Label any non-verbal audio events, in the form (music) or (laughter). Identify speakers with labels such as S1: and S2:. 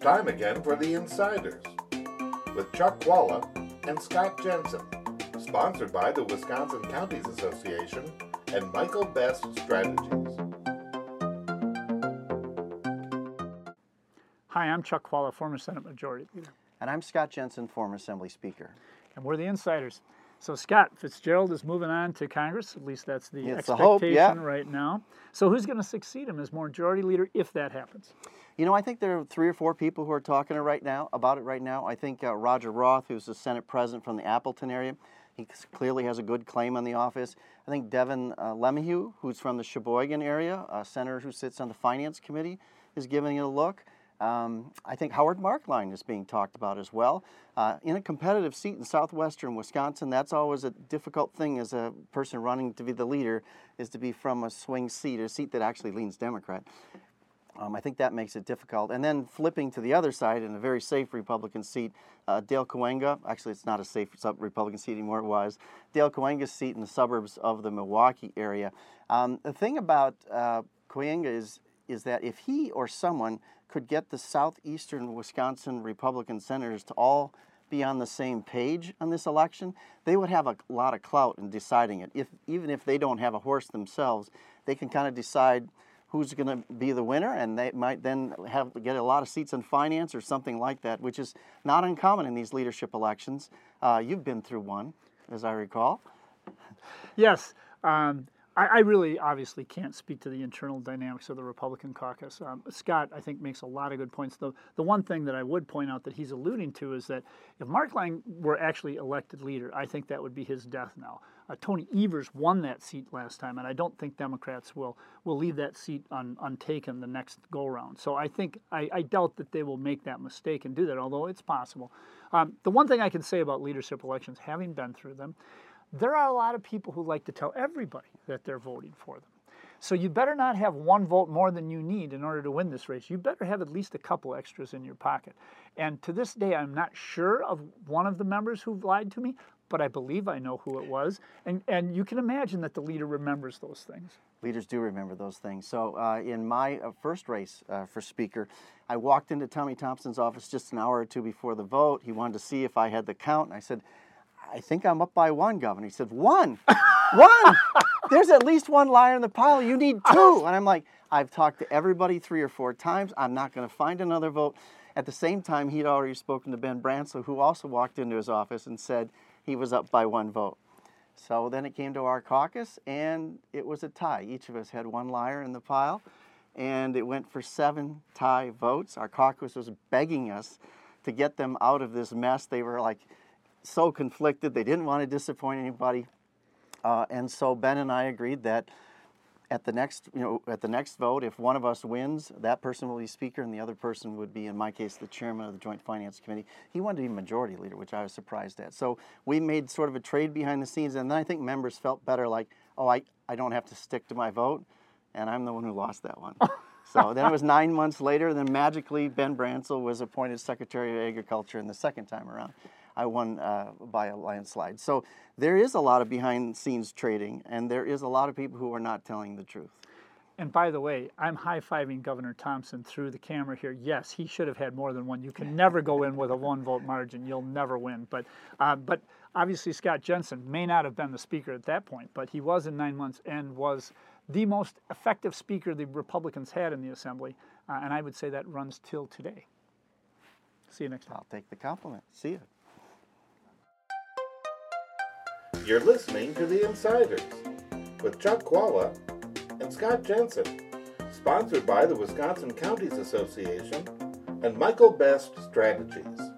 S1: time again for The Insiders with Chuck Chvala and Scott Jensen, sponsored by the Wisconsin Counties Association and Michael Best Strategies.
S2: Hi, I'm Chuck Chvala, former Senate Majority Leader,
S3: And I'm Scott Jensen, former Assembly Speaker.
S2: and we're the Insiders. So Scott Fitzgerald is moving on to Congress. At least that's the
S3: It's
S2: expectation
S3: hope, yeah.
S2: right now. So who's going to succeed him as Majority Leader if that happens?
S3: You know, I think there are three or four people who are talking right now about it right now. I think uh, Roger Roth, who's the Senate president from the Appleton area, he clearly has a good claim on the office. I think Devin uh, LeMahieu, who's from the Sheboygan area, a senator who sits on the Finance Committee, is giving it a look. Um, I think Howard Marklein is being talked about as well. Uh, in a competitive seat in southwestern Wisconsin, that's always a difficult thing as a person running to be the leader, is to be from a swing seat, a seat that actually leans Democrat. Um, I think that makes it difficult. And then flipping to the other side in a very safe Republican seat, uh, Dale Kooyenga, actually it's not a safe Republican seat anymore, it was, Dale Kooyenga's seat in the suburbs of the Milwaukee area. Um, the thing about uh, is, is that if he or someone could get the southeastern Wisconsin Republican senators to all be on the same page on this election, they would have a lot of clout in deciding it. If, even if they don't have a horse themselves, they can kind of decide who's going to be the winner, and they might then have get a lot of seats in finance or something like that, which is not uncommon in these leadership elections. Uh, you've been through one, as I recall.
S2: Yes. Um, I, I really obviously can't speak to the internal dynamics of the Republican caucus. Um, Scott, I think, makes a lot of good points. The, the one thing that I would point out that he's alluding to is that if Marklein were actually elected leader, I think that would be his death now. Uh, Tony Evers won that seat last time, and I don't think Democrats will will leave that seat un, untaken the next go round. So I think I, I doubt that they will make that mistake and do that, although it's possible. Um, the one thing I can say about leadership elections, having been through them, there are a lot of people who like to tell everybody that they're voting for them. So you better not have one vote more than you need in order to win this race. You better have at least a couple extras in your pocket. And to this day, I'm not sure of one of the members who lied to me, but I believe I know who it was. And, and you can imagine that the leader remembers those things.
S3: Leaders do remember those things. So, uh, in my uh, first race uh, for Speaker, I walked into Tommy Thompson's office just an hour or two before the vote. He wanted to see if I had the count, and I said, I think I'm up by one, Governor. He said, One? one? There's at least one liar in the pile. You need two. (laughs) And I'm like, I've talked to everybody three or four times. I'm not going to find another vote. At the same time, he'd already spoken to Ben Brancel, who also walked into his office and said he was up by one vote. So then it came to our caucus, and it was a tie. Each of us had one liar in the pile, and it went for seven tie votes. Our caucus was begging us to get them out of this mess. They were like so conflicted. They didn't want to disappoint anybody, uh, and so Ben and I agreed that at the next, you know, at the next vote, if one of us wins, that person will be speaker, and the other person would be, in my case, the chairman of the Joint Finance Committee. He wanted to be majority leader, which I was surprised at. So we made sort of a trade behind the scenes, and then I think members felt better, like, oh, I, I don't have to stick to my vote, and I'm the one who lost that one. (laughs) so then it was nine months later, and then magically Ben Brancel was appointed Secretary of Agriculture in the second time around. I won uh, by a landslide. So there is a lot of behind the scenes trading, and there is a lot of people who are not telling the truth.
S2: And by the way, I'm high fiving Governor Thompson through the camera here. Yes, he should have had more than one. You can never go in with a one vote margin. You'll never win. But, uh, but obviously, Scott Jensen may not have been the speaker at that point, but he was in nine months and was the most effective speaker the Republicans had in the Assembly. Uh, and I would say that runs till today. See you next time.
S3: I'll take the compliment. See you.
S1: You're listening to The Insiders with Chuck Chvala and Scott Jensen, sponsored by the Wisconsin Counties Association and Michael Best Strategies.